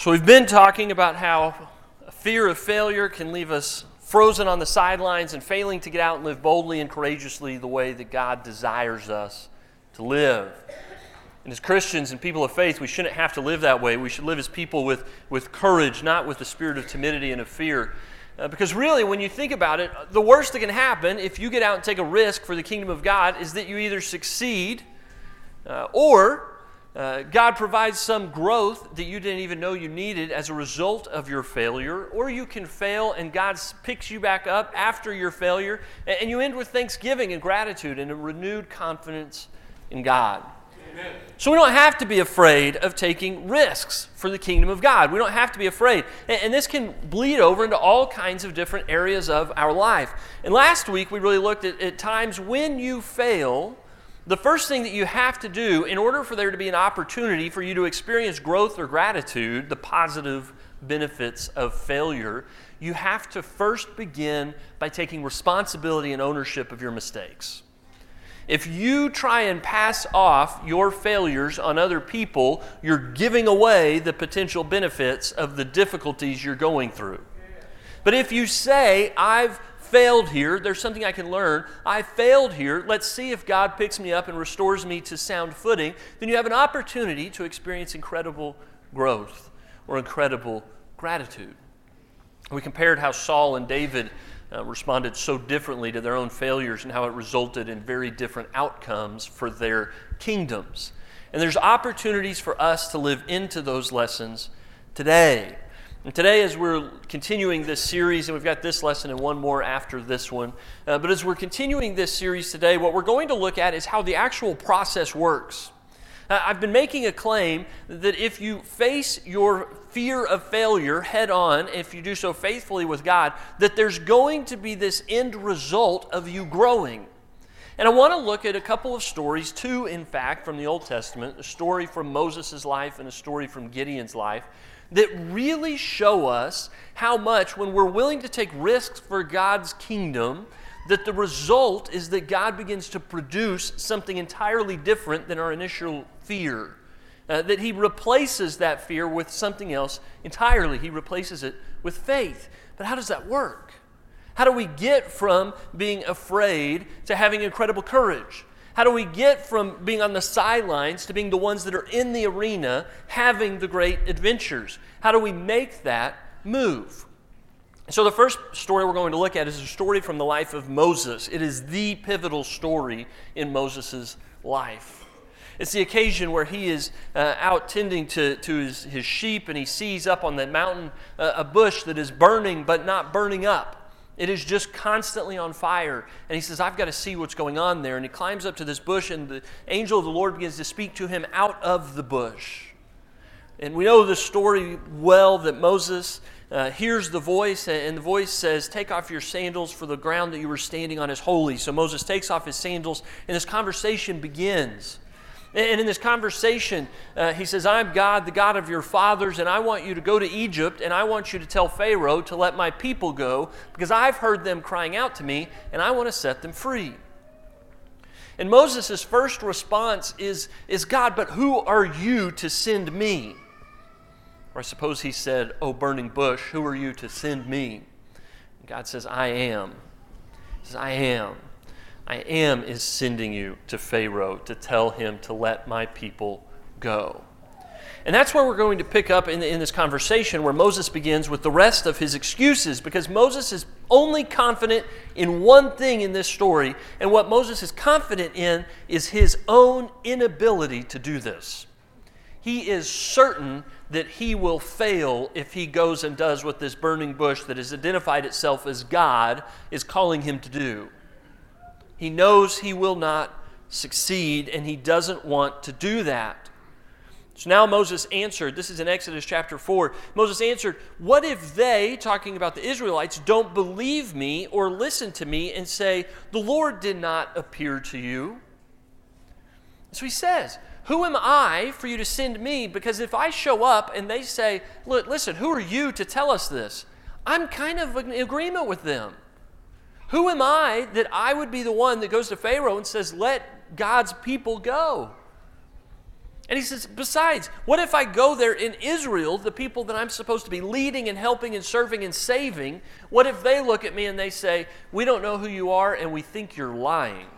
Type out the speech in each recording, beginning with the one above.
So, we've been talking about how fear of failure can leave us frozen on the sidelines and failing to get out and live boldly and courageously the way that God desires us to live. And as Christians and people of faith, we shouldn't have to live that way. We should live as people with, with courage, not with the spirit of timidity and of fear. Uh, because really, when you think about it, the worst that can happen if you get out and take a risk for the kingdom of God is that you either succeed uh, or uh, God provides some growth that you didn't even know you needed as a result of your failure, or you can fail and God picks you back up after your failure, and you end with thanksgiving and gratitude and a renewed confidence in God. Amen. So we don't have to be afraid of taking risks for the kingdom of God. We don't have to be afraid. And, and this can bleed over into all kinds of different areas of our life. And last week we really looked at, at times when you fail the first thing that you have to do in order for there to be an opportunity for you to experience growth or gratitude, the positive benefits of failure, you have to first begin by taking responsibility and ownership of your mistakes. If you try and pass off your failures on other people, you're giving away the potential benefits of the difficulties you're going through. But if you say, I've failed here. There's something I can learn. I failed here. Let's see if God picks me up and restores me to sound footing. Then you have an opportunity to experience incredible growth or incredible gratitude. We compared how Saul and David uh, responded so differently to their own failures and how it resulted in very different outcomes for their kingdoms. And there's opportunities for us to live into those lessons today. And today, as we're continuing this series, and we've got this lesson and one more after this one, uh, but as we're continuing this series today, what we're going to look at is how the actual process works. Uh, I've been making a claim that if you face your fear of failure head on, if you do so faithfully with God, that there's going to be this end result of you growing. And I want to look at a couple of stories, two, in fact, from the Old Testament a story from Moses' life and a story from Gideon's life that really show us how much, when we're willing to take risks for God's kingdom, that the result is that God begins to produce something entirely different than our initial fear. Uh, that He replaces that fear with something else entirely. He replaces it with faith. But how does that work? How do we get from being afraid to having incredible courage? How do we get from being on the sidelines to being the ones that are in the arena having the great adventures? How do we make that move? So, the first story we're going to look at is a story from the life of Moses. It is the pivotal story in Moses' life. It's the occasion where he is uh, out tending to, to his, his sheep and he sees up on the mountain uh, a bush that is burning but not burning up. It is just constantly on fire. And he says, I've got to see what's going on there. And he climbs up to this bush, and the angel of the Lord begins to speak to him out of the bush. And we know the story well that Moses uh, hears the voice, and the voice says, Take off your sandals, for the ground that you were standing on is holy. So Moses takes off his sandals, and this conversation begins. And in this conversation, uh, he says, I'm God, the God of your fathers, and I want you to go to Egypt, and I want you to tell Pharaoh to let my people go, because I've heard them crying out to me, and I want to set them free. And Moses' first response is, is God, but who are you to send me? Or I suppose he said, Oh, burning bush, who are you to send me? And God says, I am. He says, I am. I am is sending you to Pharaoh to tell him to let my people go. And that's where we're going to pick up in, in this conversation where Moses begins with the rest of his excuses because Moses is only confident in one thing in this story. And what Moses is confident in is his own inability to do this. He is certain that he will fail if he goes and does what this burning bush that has identified itself as God is calling him to do. He knows he will not succeed, and he doesn't want to do that. So now Moses answered, this is in Exodus chapter 4. Moses answered, What if they, talking about the Israelites, don't believe me or listen to me and say, The Lord did not appear to you? So he says, Who am I for you to send me? Because if I show up and they say, Look, listen, who are you to tell us this? I'm kind of in agreement with them. Who am I that I would be the one that goes to Pharaoh and says, Let God's people go? And he says, Besides, what if I go there in Israel, the people that I'm supposed to be leading and helping and serving and saving? What if they look at me and they say, We don't know who you are and we think you're lying?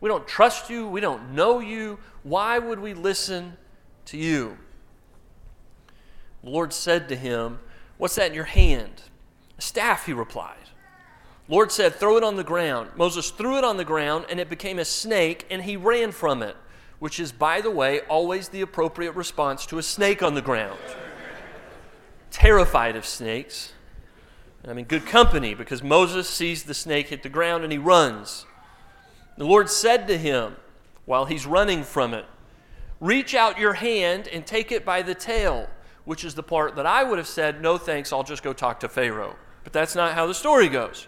We don't trust you. We don't know you. Why would we listen to you? The Lord said to him, What's that in your hand? A staff, he replied. Lord said, Throw it on the ground. Moses threw it on the ground, and it became a snake, and he ran from it, which is, by the way, always the appropriate response to a snake on the ground. Terrified of snakes. And I'm in good company because Moses sees the snake hit the ground and he runs. The Lord said to him while he's running from it, Reach out your hand and take it by the tail which is the part that I would have said, no thanks, I'll just go talk to Pharaoh. But that's not how the story goes.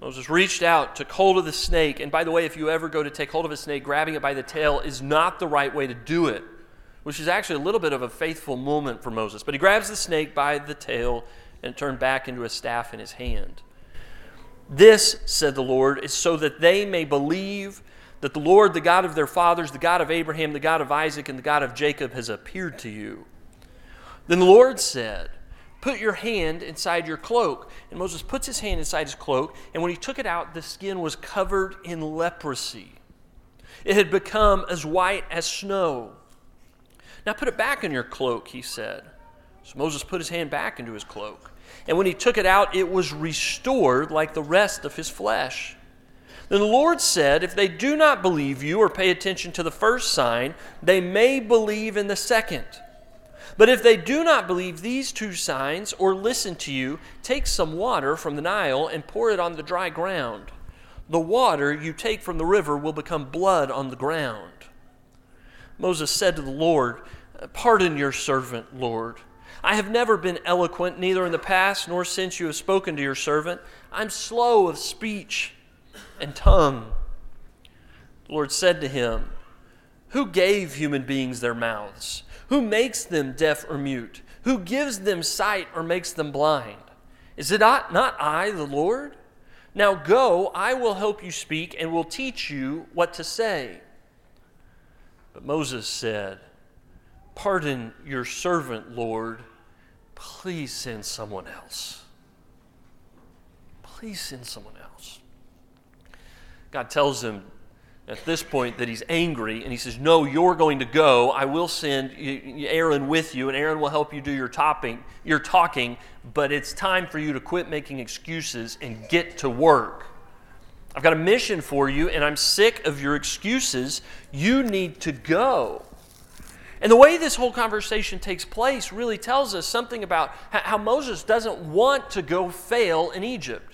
Moses reached out, took hold of the snake. And by the way, if you ever go to take hold of a snake, grabbing it by the tail is not the right way to do it, which is actually a little bit of a faithful moment for Moses. But he grabs the snake by the tail and turned back into a staff in his hand. This, said the Lord, is so that they may believe that the Lord, the God of their fathers, the God of Abraham, the God of Isaac, and the God of Jacob, has appeared to you. Then the Lord said, Put your hand inside your cloak. And Moses puts his hand inside his cloak, and when he took it out, the skin was covered in leprosy. It had become as white as snow. Now put it back in your cloak, he said. So Moses put his hand back into his cloak. And when he took it out, it was restored like the rest of his flesh. Then the Lord said, If they do not believe you or pay attention to the first sign, they may believe in the second. But if they do not believe these two signs or listen to you, take some water from the Nile and pour it on the dry ground. The water you take from the river will become blood on the ground. Moses said to the Lord, Pardon your servant, Lord. I have never been eloquent, neither in the past nor since you have spoken to your servant. I'm slow of speech and tongue. The Lord said to him, Who gave human beings their mouths? Who makes them deaf or mute? Who gives them sight or makes them blind? Is it not, not I, the Lord? Now go, I will help you speak and will teach you what to say. But Moses said, Pardon your servant, Lord. Please send someone else. Please send someone else. God tells him at this point that he's angry and he says, No, you're going to go. I will send Aaron with you, and Aaron will help you do your topping, your talking, but it's time for you to quit making excuses and get to work. I've got a mission for you, and I'm sick of your excuses. You need to go. And the way this whole conversation takes place really tells us something about how Moses doesn't want to go fail in Egypt.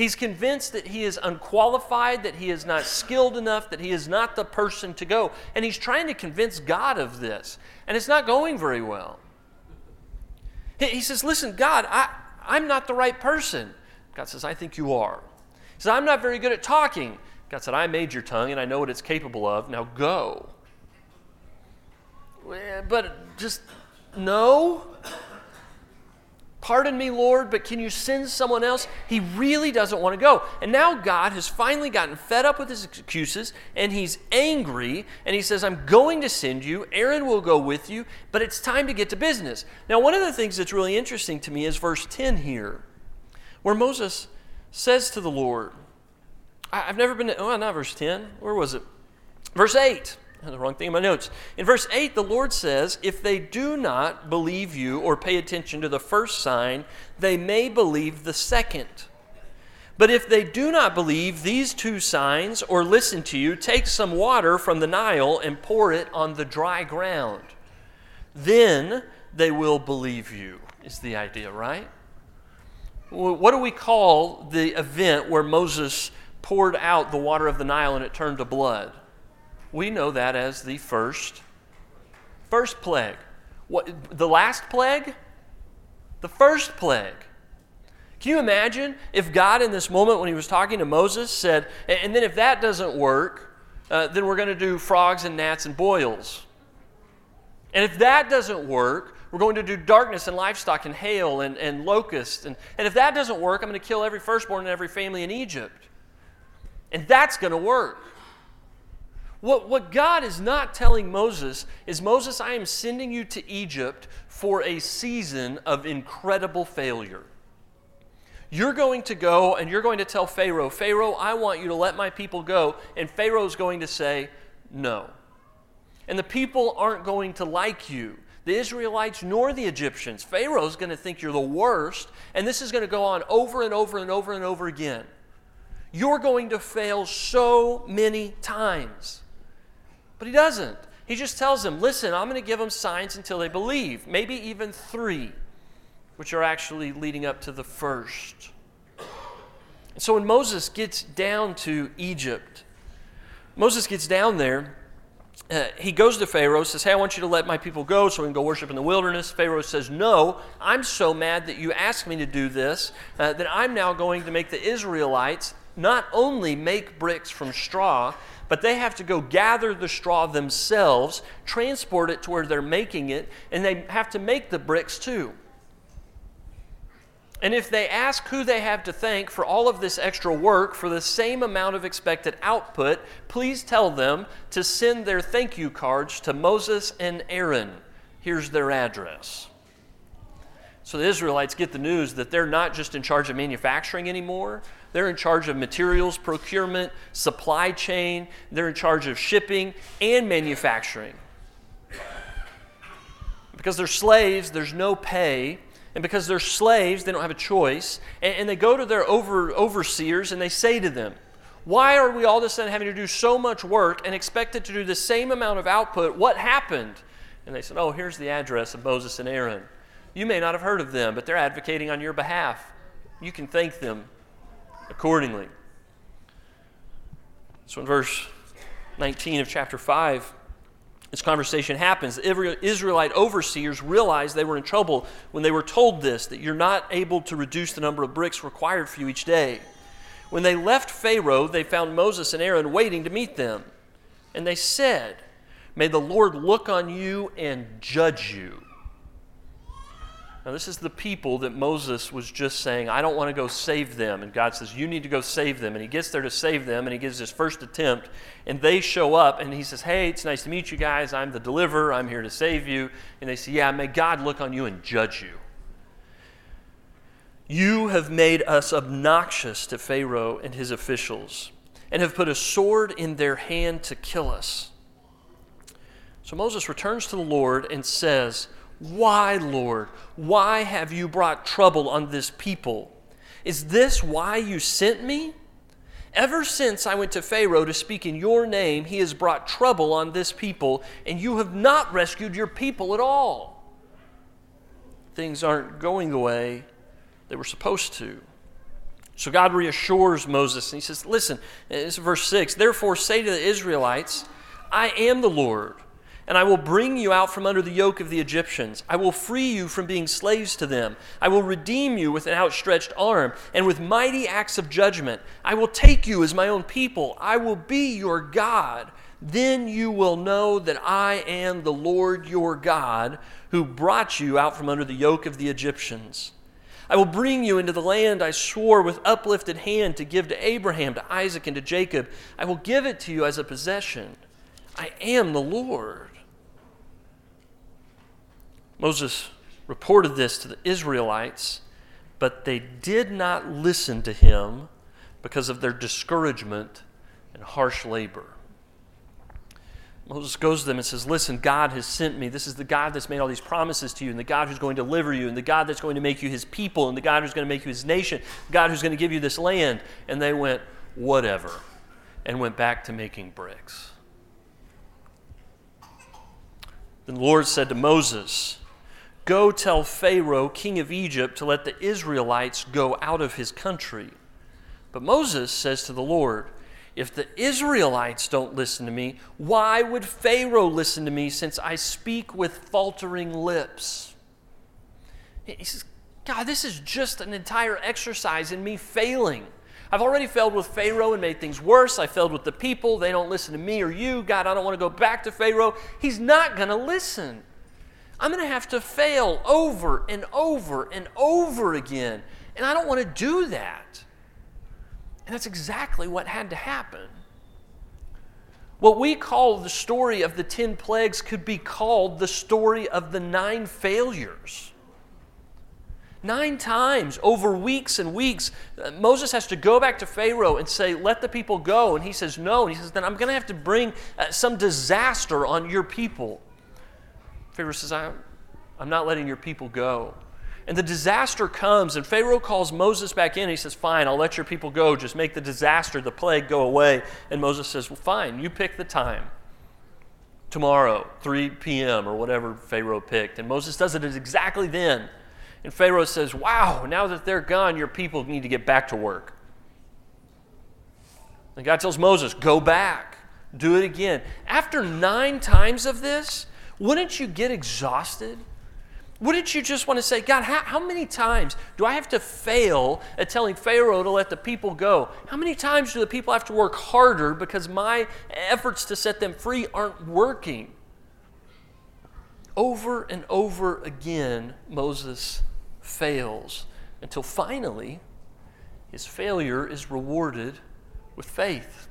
He's convinced that he is unqualified, that he is not skilled enough, that he is not the person to go. And he's trying to convince God of this. And it's not going very well. He says, Listen, God, I, I'm not the right person. God says, I think you are. He says, I'm not very good at talking. God said, I made your tongue and I know what it's capable of. Now go. But just no. Pardon me, Lord, but can you send someone else? He really doesn't want to go. And now God has finally gotten fed up with his excuses and he's angry and he says, I'm going to send you. Aaron will go with you, but it's time to get to business. Now, one of the things that's really interesting to me is verse 10 here, where Moses says to the Lord, I've never been, to, oh, not verse 10. Where was it? Verse 8 the wrong thing in my notes. In verse 8, the Lord says, If they do not believe you or pay attention to the first sign, they may believe the second. But if they do not believe these two signs or listen to you, take some water from the Nile and pour it on the dry ground. Then they will believe you, is the idea, right? What do we call the event where Moses poured out the water of the Nile and it turned to blood? We know that as the first first plague. What the last plague? The first plague. Can you imagine if God, in this moment when he was talking to Moses, said, and then if that doesn't work, uh, then we're going to do frogs and gnats and boils. And if that doesn't work, we're going to do darkness and livestock and hail and, and locusts. And, and if that doesn't work, I'm going to kill every firstborn in every family in Egypt. And that's going to work. What, what God is not telling Moses is Moses, I am sending you to Egypt for a season of incredible failure. You're going to go and you're going to tell Pharaoh, Pharaoh, I want you to let my people go. And Pharaoh's going to say, No. And the people aren't going to like you. The Israelites nor the Egyptians. Pharaoh's going to think you're the worst. And this is going to go on over and over and over and over again. You're going to fail so many times. But he doesn't. He just tells them, listen, I'm going to give them signs until they believe, maybe even three which are actually leading up to the first. And so when Moses gets down to Egypt, Moses gets down there. Uh, he goes to Pharaoh, says, Hey, I want you to let my people go so we can go worship in the wilderness. Pharaoh says, No, I'm so mad that you asked me to do this uh, that I'm now going to make the Israelites not only make bricks from straw, but they have to go gather the straw themselves, transport it to where they're making it, and they have to make the bricks too. And if they ask who they have to thank for all of this extra work for the same amount of expected output, please tell them to send their thank you cards to Moses and Aaron. Here's their address. So the Israelites get the news that they're not just in charge of manufacturing anymore, they're in charge of materials procurement, supply chain, they're in charge of shipping and manufacturing. Because they're slaves, there's no pay and because they're slaves, they don't have a choice. And, and they go to their over, overseers and they say to them, Why are we all of a sudden having to do so much work and expected to do the same amount of output? What happened? And they said, Oh, here's the address of Moses and Aaron. You may not have heard of them, but they're advocating on your behalf. You can thank them accordingly. So in verse 19 of chapter 5, this conversation happens. The Israelite overseers realized they were in trouble when they were told this that you're not able to reduce the number of bricks required for you each day. When they left Pharaoh, they found Moses and Aaron waiting to meet them. And they said, May the Lord look on you and judge you. Now, this is the people that Moses was just saying, I don't want to go save them. And God says, You need to go save them. And he gets there to save them, and he gives his first attempt. And they show up, and he says, Hey, it's nice to meet you guys. I'm the deliverer. I'm here to save you. And they say, Yeah, may God look on you and judge you. You have made us obnoxious to Pharaoh and his officials, and have put a sword in their hand to kill us. So Moses returns to the Lord and says, why, Lord? Why have you brought trouble on this people? Is this why you sent me? Ever since I went to Pharaoh to speak in your name, he has brought trouble on this people, and you have not rescued your people at all. Things aren't going the way they were supposed to. So God reassures Moses, and he says, Listen, is verse 6 Therefore say to the Israelites, I am the Lord and I will bring you out from under the yoke of the Egyptians. I will free you from being slaves to them. I will redeem you with an outstretched arm and with mighty acts of judgment. I will take you as my own people. I will be your God. Then you will know that I am the Lord your God who brought you out from under the yoke of the Egyptians. I will bring you into the land I swore with uplifted hand to give to Abraham, to Isaac, and to Jacob. I will give it to you as a possession. I am the Lord. Moses reported this to the Israelites, but they did not listen to him because of their discouragement and harsh labor. Moses goes to them and says, Listen, God has sent me. This is the God that's made all these promises to you, and the God who's going to deliver you, and the God that's going to make you his people, and the God who's going to make you his nation, the God who's going to give you this land. And they went, Whatever, and went back to making bricks. Then the Lord said to Moses, Go tell Pharaoh, king of Egypt, to let the Israelites go out of his country. But Moses says to the Lord, If the Israelites don't listen to me, why would Pharaoh listen to me since I speak with faltering lips? He says, God, this is just an entire exercise in me failing. I've already failed with Pharaoh and made things worse. I failed with the people. They don't listen to me or you. God, I don't want to go back to Pharaoh. He's not going to listen. I'm going to have to fail over and over and over again. And I don't want to do that. And that's exactly what had to happen. What we call the story of the 10 plagues could be called the story of the nine failures. Nine times over weeks and weeks, uh, Moses has to go back to Pharaoh and say, Let the people go. And he says, No. And he says, Then I'm going to have to bring uh, some disaster on your people. Pharaoh says, I'm not letting your people go. And the disaster comes, and Pharaoh calls Moses back in. He says, Fine, I'll let your people go. Just make the disaster, the plague, go away. And Moses says, Well, fine, you pick the time. Tomorrow, 3 p.m., or whatever Pharaoh picked. And Moses does it exactly then. And Pharaoh says, Wow, now that they're gone, your people need to get back to work. And God tells Moses, Go back, do it again. After nine times of this, wouldn't you get exhausted? Wouldn't you just want to say, God, how, how, many times do I have to fail at telling Pharaoh to let the people go? How many times do the people have to work harder because my efforts to set them free aren't working? Over and over again, Moses fails until finally his failure is rewarded with faith.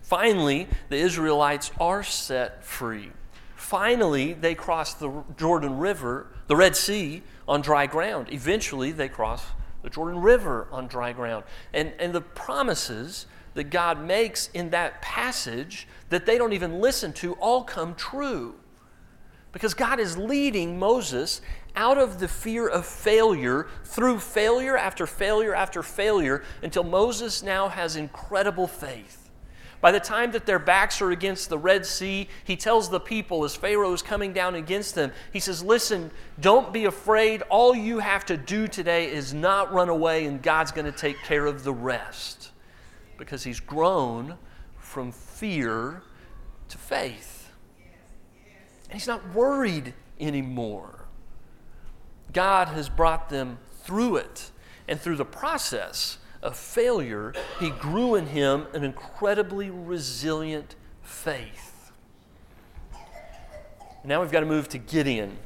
Finally, the Israelites are set free. Finally, they cross the Jordan River, the Red Sea, on dry ground. Eventually, they cross the Jordan River on dry ground. And, and the promises that God makes in that passage that they don't even listen to all come true. Because God is leading Moses out of the fear of failure through failure after failure after failure until Moses now has incredible faith. By the time that their backs are against the Red Sea, he tells the people as Pharaoh is coming down against them, he says, Listen, don't be afraid. All you have to do today is not run away, and God's going to take care of the rest. Because he's grown from fear to faith. And he's not worried anymore. God has brought them through it. And through the process of failure, he grew in him an incredibly resilient faith. Now we've got to move to Gideon.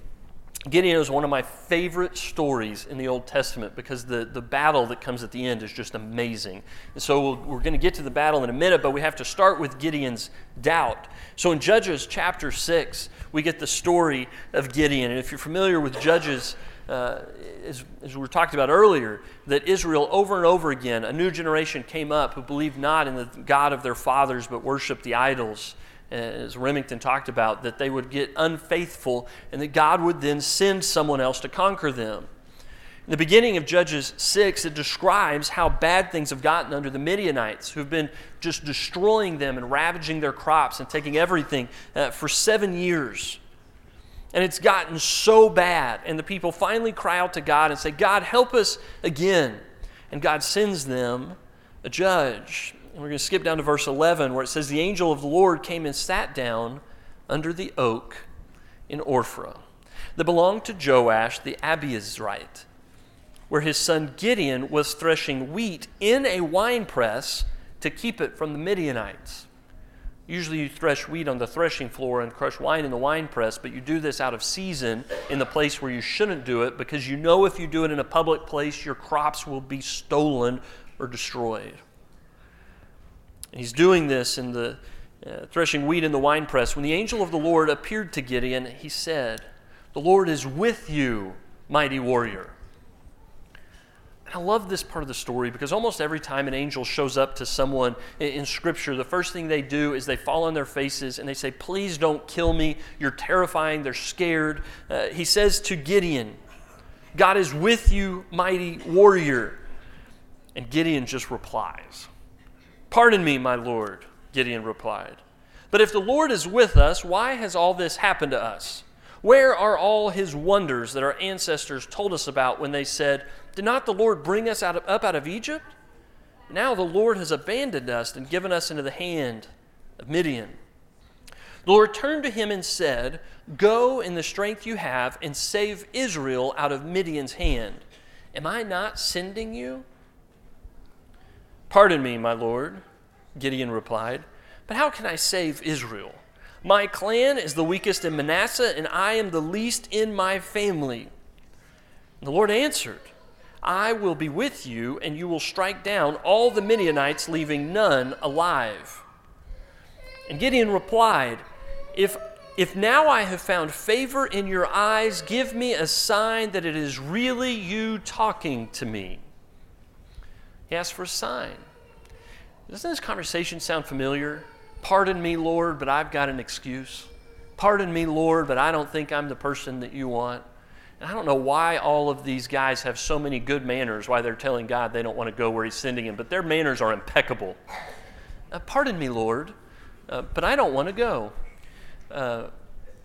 Gideon is one of my favorite stories in the Old Testament because the, the battle that comes at the end is just amazing. And so we we are going to get to the battle in a minute, but we have to start with Gideon's doubt. So in Judges chapter 6, we get the story of Gideon. And if you're familiar with Judges, uh, as, as we talked about earlier, that Israel over and over again, a new generation came up who believed not in the God of their fathers but worshiped the idols. As Remington talked about, that they would get unfaithful and that God would then send someone else to conquer them. In the beginning of Judges 6, it describes how bad things have gotten under the Midianites, who've been just destroying them and ravaging their crops and taking everything uh, for seven years. And it's gotten so bad. And the people finally cry out to God and say, God, help us again. And God sends them a judge. And we're going to skip down to verse 11 where it says, The angel of the Lord came and sat down under the oak in Ophrah that belonged to Joash the Abiezrite, where his son Gideon was threshing wheat in a winepress to keep it from the Midianites. Usually you thresh wheat on the threshing floor and crush wine in the wine press, but you do this out of season in the place where you shouldn't do it because you know if you do it in a public place, your crops will be stolen or destroyed. He's doing this in the uh, threshing wheat in the wine press. When the angel of the Lord appeared to Gideon, he said, The Lord is with you, mighty warrior. I love this part of the story because almost every time an angel shows up to someone in, Scripture, the first thing they do is they fall on their faces and they say, Please don't kill me. You're terrifying. They're scared. Uh, he says to Gideon, God is with you, mighty warrior. And Gideon just replies, Pardon me, my Lord, Gideon replied. But if the Lord is with us, why has all this happened to us? Where are all his wonders that our ancestors told us about when they said, Did not the Lord bring us out of, up out of Egypt? Now the Lord has abandoned us and given us into the hand of Midian. The Lord turned to him and said, Go in the strength you have and save Israel out of Midian's hand. Am I not sending you? Pardon me, my Lord, Gideon replied, but how can I save Israel? My clan is the weakest in Manasseh, and I am the least in my family. And the Lord answered, I will be with you, and you will strike down all the Midianites, leaving none alive. And Gideon replied, If if now I have found favor in your eyes, give me a sign that it is really you talking to me. He asked for a sign. Doesn't this conversation sound familiar? Pardon me, Lord, but I've got an excuse. Pardon me, Lord, but I don't think I'm the person that you want. I don't know why all of these guys have so many good manners, why they're telling God they don't want to go where He's sending them, but their manners are impeccable. Uh, pardon me, Lord, uh, but I don't want to go. Uh,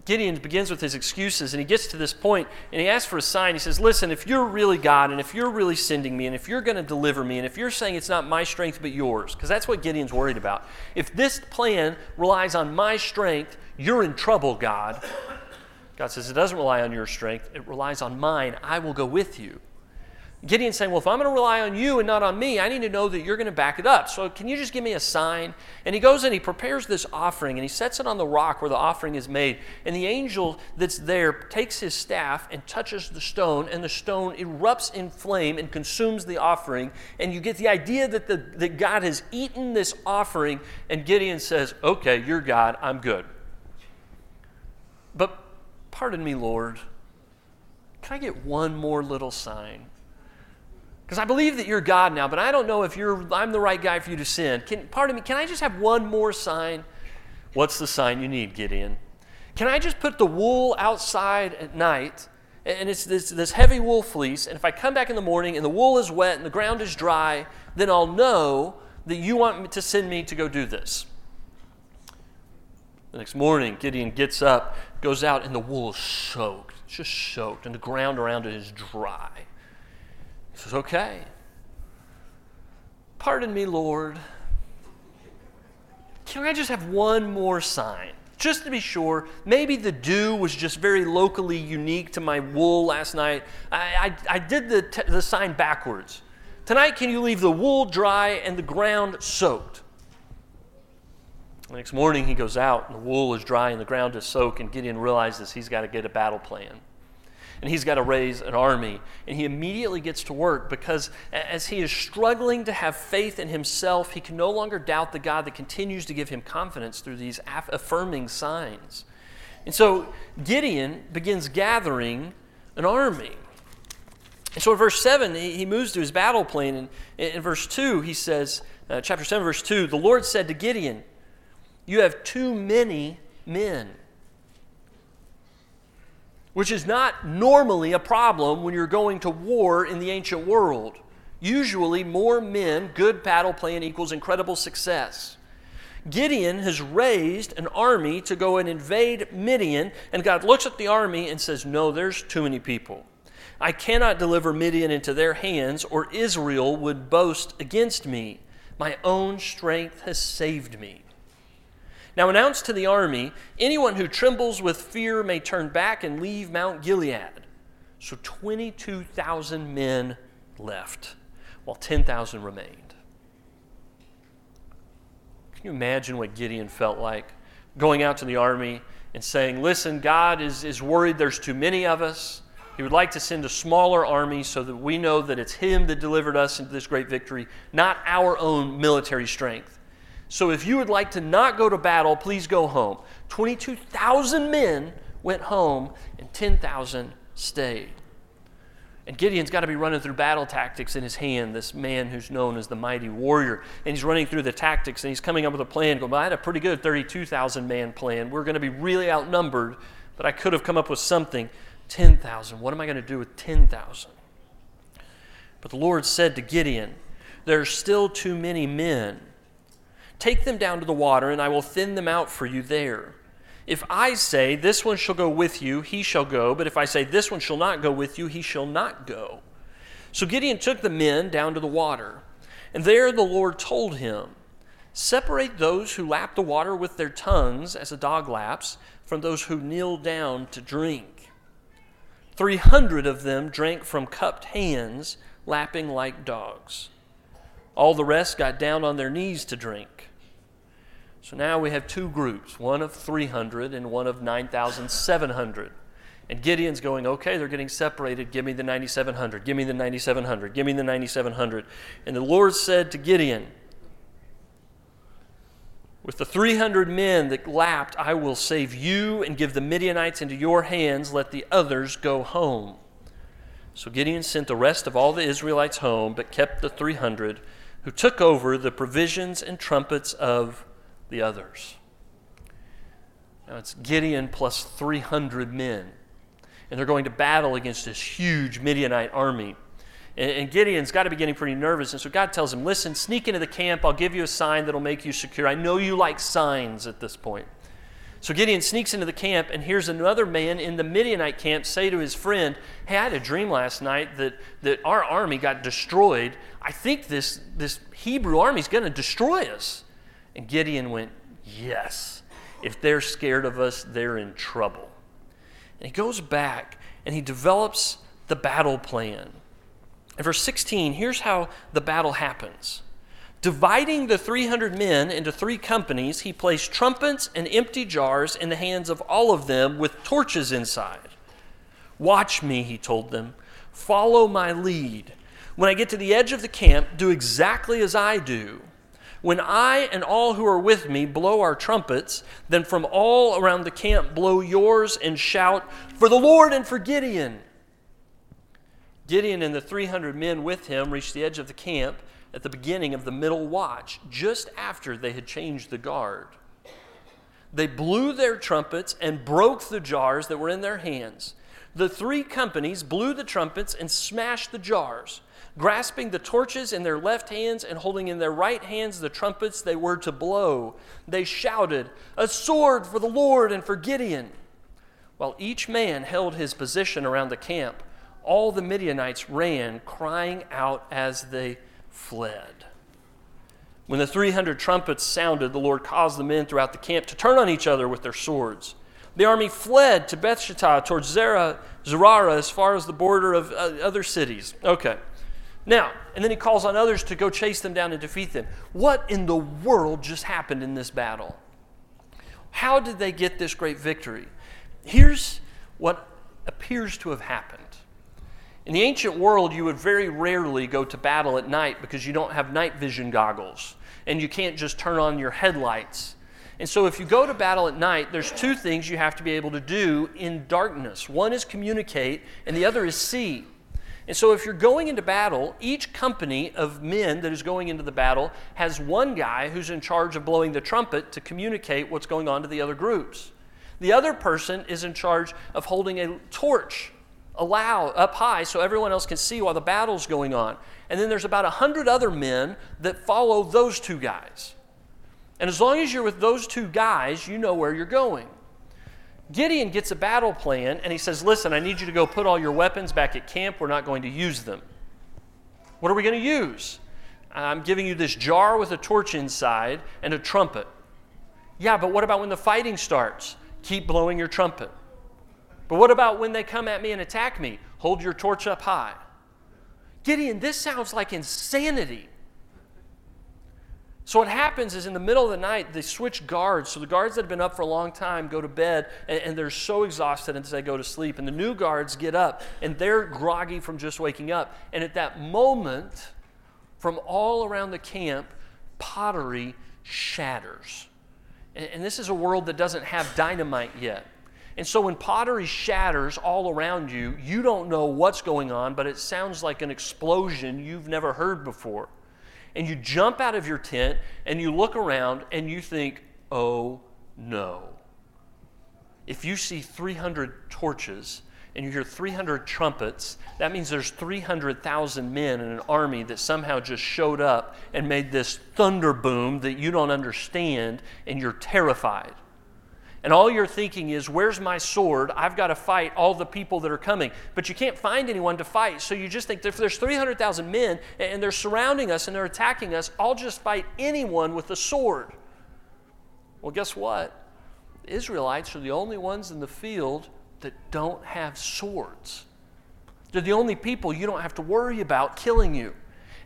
Gideon begins with his excuses and he gets to this point and he asks for a sign. He says, Listen, if you're really God and if you're really sending me and if you're going to deliver me and if you're saying it's not my strength but yours, because that's what Gideon's worried about. If this plan relies on my strength, you're in trouble, God. God says, It doesn't rely on your strength, it relies on mine. I will go with you. Gideon's saying, Well, if I'm going to rely on you and not on me, I need to know that you're going to back it up. So can you just give me a sign? And he goes and he prepares this offering and he sets it on the rock where the offering is made. And the angel that's there takes his staff and touches the stone, and the stone erupts in flame and consumes the offering. And you get the idea that, the, that God has eaten this offering. And Gideon says, Okay, you're God, I'm good. But pardon me, Lord, can I get one more little sign? Because I believe that you're God now, but I don't know if you're, I'm the right guy for you to send. Can, pardon me, can I just have one more sign? What's the sign you need, Gideon? Can I just put the wool outside at night? And it's this, this heavy wool fleece. And if I come back in the morning and the wool is wet and the ground is dry, then I'll know that you want to send me to go do this. The next morning, Gideon gets up, goes out, and the wool is soaked. It's just soaked, and the ground around it is dry He says, Okay. Pardon me, Lord. Can I just have one more sign? Just to be sure, maybe the dew was just very locally unique to my wool last night. I, I, I did the, t- the sign backwards. Tonight, can you leave the wool dry and the ground soaked? The next morning, he goes out, and the wool is dry and the ground is soaked, and Gideon realizes he's got to get a battle plan and he's got to raise an army. And he immediately gets to work because as he is struggling to have faith in himself, he can no longer doubt the God that continues to give him confidence through these affirming signs. And so Gideon begins gathering an army. And so in verse 7, he moves to his battle plan. And in verse 2, he says, uh, chapter 7, verse 2, the Lord said to Gideon, You have too many men which is not normally a problem when you're going to war in the ancient world. Usually, more men, good battle plan equals incredible success. Gideon has raised an army to go and invade Midian, and God looks at the army and says, No, there's too many people. I cannot deliver Midian into their hands, or Israel would boast against me. My own strength has saved me. Now announce to the army anyone who trembles with fear may turn back and leave Mount Gilead. So 22,000 men left, while 10,000 remained. Can you imagine what Gideon felt like going out to the army and saying, Listen, God is, is worried there's too many of us. He would like to send a smaller army so that we know that it's Him that delivered us into this great victory, not our own military strength. So if you would like to not go to battle, please go home. 22,000 men went home and 10,000 stayed. And Gideon's got to be running through battle tactics in his hand, this man who's known as the mighty warrior. And he's running through the tactics and he's coming up with a plan. Going, well, I had a pretty good 32,000 man plan. We're going to be really outnumbered, but I could have come up with something. 10,000. What am I going to do with 10,000? But the Lord said to Gideon, There are still too many men Take them down to the water, and I will thin them out for you there. If I say, This one shall go with you, he shall go. But if I say, This one shall not go with you, he shall not go. So Gideon took the men down to the water. And there the Lord told him, Separate those who lap the water with their tongues, as a dog laps, from those who kneel down to drink. Three hundred of them drank from cupped hands, lapping like dogs. All the rest got down on their knees to drink. So now we have two groups, one of 300 and one of 9,700. And Gideon's going, okay, they're getting separated. Give me the 9,700. Give me the 9,700. Give me the 9,700. And the Lord said to Gideon, With the 300 men that lapped, I will save you and give the Midianites into your hands. Let the others go home. So Gideon sent the rest of all the Israelites home, but kept the 300 who took over the provisions and trumpets of the others. Now it's Gideon plus 300 men. And they're going to battle against this huge Midianite army. And, and Gideon's got to be getting pretty nervous. And so God tells him, Listen, sneak into the camp. I'll give you a sign that'll make you secure. I know you like signs at this point. So Gideon sneaks into the camp and hears another man in the Midianite camp say to his friend, Hey, I had a dream last night that, that our army got destroyed. I think this, this Hebrew army is going to destroy us. And Gideon went, Yes. If they're scared of us, they're in trouble. And he goes back and he develops the battle plan. In verse 16, here's how the battle happens. Dividing the 300 men into three companies, he placed trumpets and empty jars in the hands of all of them with torches inside. Watch me, he told them. Follow my lead. When I get to the edge of the camp, do exactly as I do. When I and all who are with me blow our trumpets, then from all around the camp blow yours and shout, For the Lord and for Gideon. Gideon and the 300 men with him reached the edge of the camp at the beginning of the middle watch, just after they had changed the guard. They blew their trumpets and broke the jars that were in their hands. The three companies blew the trumpets and smashed the jars. Grasping the torches in their left hands and holding in their right hands the trumpets they were to blow, they shouted, A sword for the Lord and for Gideon! While each man held his position around the camp, all the Midianites ran, crying out as they fled. When the 300 trumpets sounded, the Lord caused the men throughout the camp to turn on each other with their swords. The army fled to Bethshittah towards Zerah, Zererah as far as the border of uh, other cities. Okay. Now, and then he calls on others to go chase them down and defeat them. What in the world just happened in this battle? How did they get this great victory? Here's what appears to have happened. In the ancient world, you would very rarely go to battle at night because you don't have night vision goggles and you can't just turn on your headlights. And so, if you go to battle at night, there's two things you have to be able to do in darkness one is communicate, and the other is see. And so, if you're going into battle, each company of men that is going into the battle has one guy who's in charge of blowing the trumpet to communicate what's going on to the other groups. The other person is in charge of holding a torch allow up high so everyone else can see while the battle's going on. And then there's about a hundred other men that follow those two guys. And as long as you're with those two guys, you know where you're going. Gideon gets a battle plan and he says, Listen, I need you to go put all your weapons back at camp. We're not going to use them. What are we going to use? I'm giving you this jar with a torch inside and a trumpet. Yeah, but what about when the fighting starts? Keep blowing your trumpet. But what about when they come at me and attack me? Hold your torch up high. Gideon, this sounds like insanity. So what happens is in the middle of the night, they switch guards. So the guards that have been up for a long time go to bed and, and they're so exhausted as they go to sleep. And the new guards get up and they're groggy from just waking up. And at that moment, from all around the camp, pottery shatters. And, and this is a world that doesn't have dynamite yet. And so when pottery shatters all around you, you don't know what's going on, but it sounds like an explosion you've never heard before. And you jump out of your tent and you look around and you think, oh no. If you see 300 torches and you hear 300 trumpets, that means there's 300,000 men in an army that somehow just showed up and made this thunder boom that you don't understand and you're terrified and all you're thinking is, where's my sword? I've got to fight all the people that are coming. But you can't find anyone to fight. So you just think if there's 300,000 men and they're surrounding us and they're attacking us, I'll just fight anyone with a sword. Well, guess what? The Israelites are the only ones in the field that don't have swords. They're the only people you don't have to worry about killing you.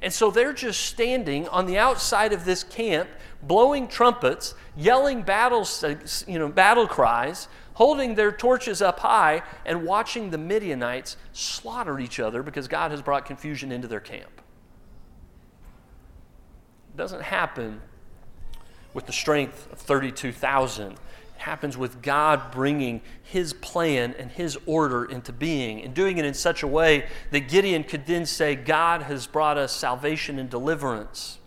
And so they're just standing on the outside of this camp, blowing trumpets, yelling battles, you know, battle cries, holding their torches up high, and watching the Midianites slaughter each other because God has brought confusion into their camp. It doesn't happen with the strength of 32,000 happens with God bringing his plan and his order into being and doing it in such a way that Gideon could then say, God has brought us salvation and deliverance.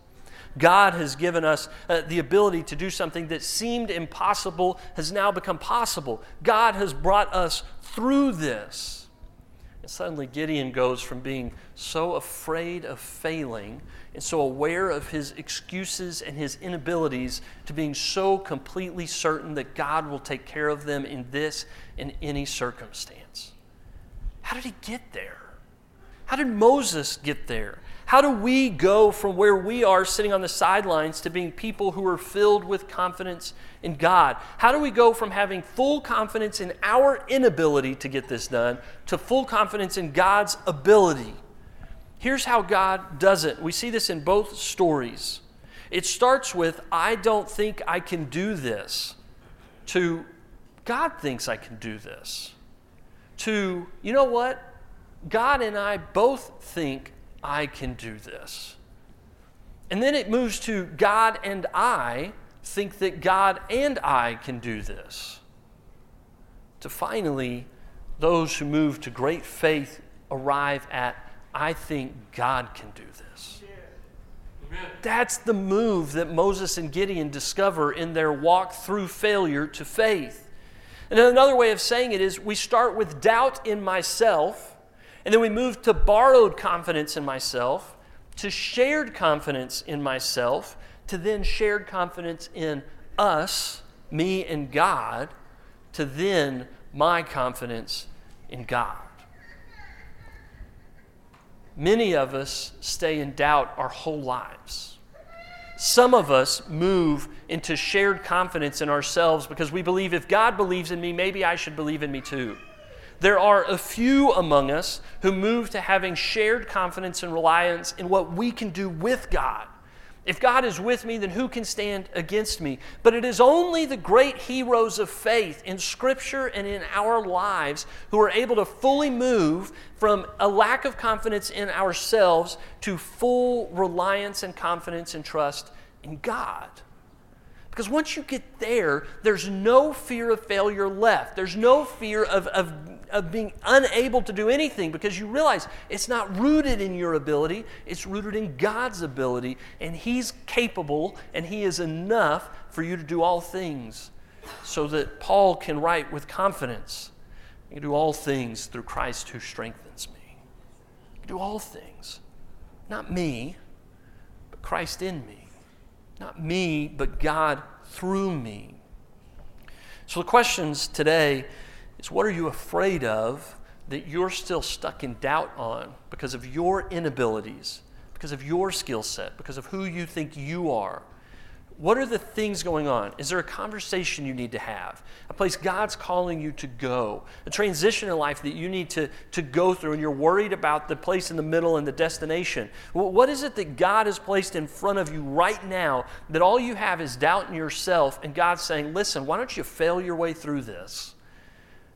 God has given us uh, the ability to do something that seemed impossible has now become possible. God has brought us through this. And suddenly Gideon goes from being so afraid of failing and so aware of his excuses and his inabilities to being so completely certain that God will take care of them in this and any circumstance. How did he get there? How did Moses get there? How do we go from where we are sitting on the sidelines to being people who are filled with confidence in God? How do we go from having full confidence in our inability to get this done to full confidence in God's ability? Here's how God does it. We see this in both stories. It starts with, I don't think I can do this, to, God thinks I can do this, to, you know what? God and I both think I can do this. And then it moves to God and I think that God and I can do this. To finally, those who move to great faith arrive at, I think God can do this. That's the move that Moses and Gideon discover in their walk through failure to faith. And another way of saying it is we start with doubt in myself and then we move to borrowed confidence in myself, to shared confidence in myself, to then shared confidence in us, me and God, to then my confidence in God. Many of us stay in doubt our whole lives. Some of us move into shared confidence in ourselves because we believe if God believes in me, maybe I should believe in me too. There are a few among us who move to having shared confidence and reliance in what we can do with God. If God is with me, then who can stand against me? But it is only the great heroes of faith in Scripture and in our lives who are able to fully move from a lack of confidence in ourselves to full reliance and confidence and trust in God. Because once you get there, there's no fear of failure left. There's no fear of, of, of being unable to do anything because you realize it's not rooted in your ability, it's rooted in God's ability, and He's capable and He is enough for you to do all things. So that Paul can write with confidence I can do all things through Christ who strengthens me. I can do all things. Not me, but Christ in me. Not me, but God through me. So the questions today is what are you afraid of that you're still stuck in doubt on because of your inabilities, because of your skill set, because of who you think you are? What are the things going on? Is there a conversation you need to have? A place God's calling you to go? A transition in life that you need to, to go through and you're worried about the place in the middle and the destination? What is it that God has placed in front of you right now that all you have is doubt in yourself and God's saying, listen, why don't you fail your way through this?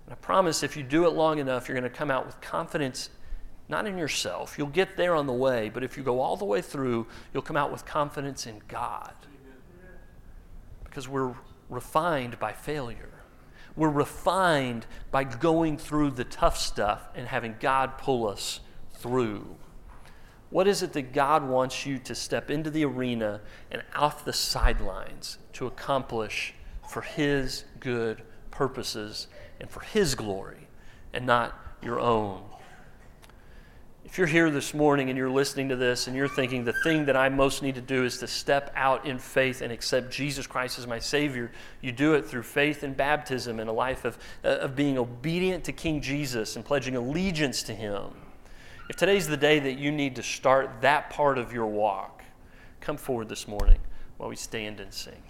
And I promise if you do it long enough, you're going to come out with confidence not in yourself. You'll get there on the way, but if you go all the way through, you'll come out with confidence in God because we're refined by failure. We're refined by going through the tough stuff and having God pull us through. What is it that God wants you to step into the arena and off the sidelines to accomplish for His good purposes and for His glory and not your own? If you're here this morning and you're listening to this and you're thinking the thing that I most need to do is to step out in faith and accept Jesus Christ as my Savior, you do it through faith and baptism and a life of, uh, of being obedient to King Jesus and pledging allegiance to Him. If today's the day that you need to start that part of your walk, come forward this morning while we stand and sing.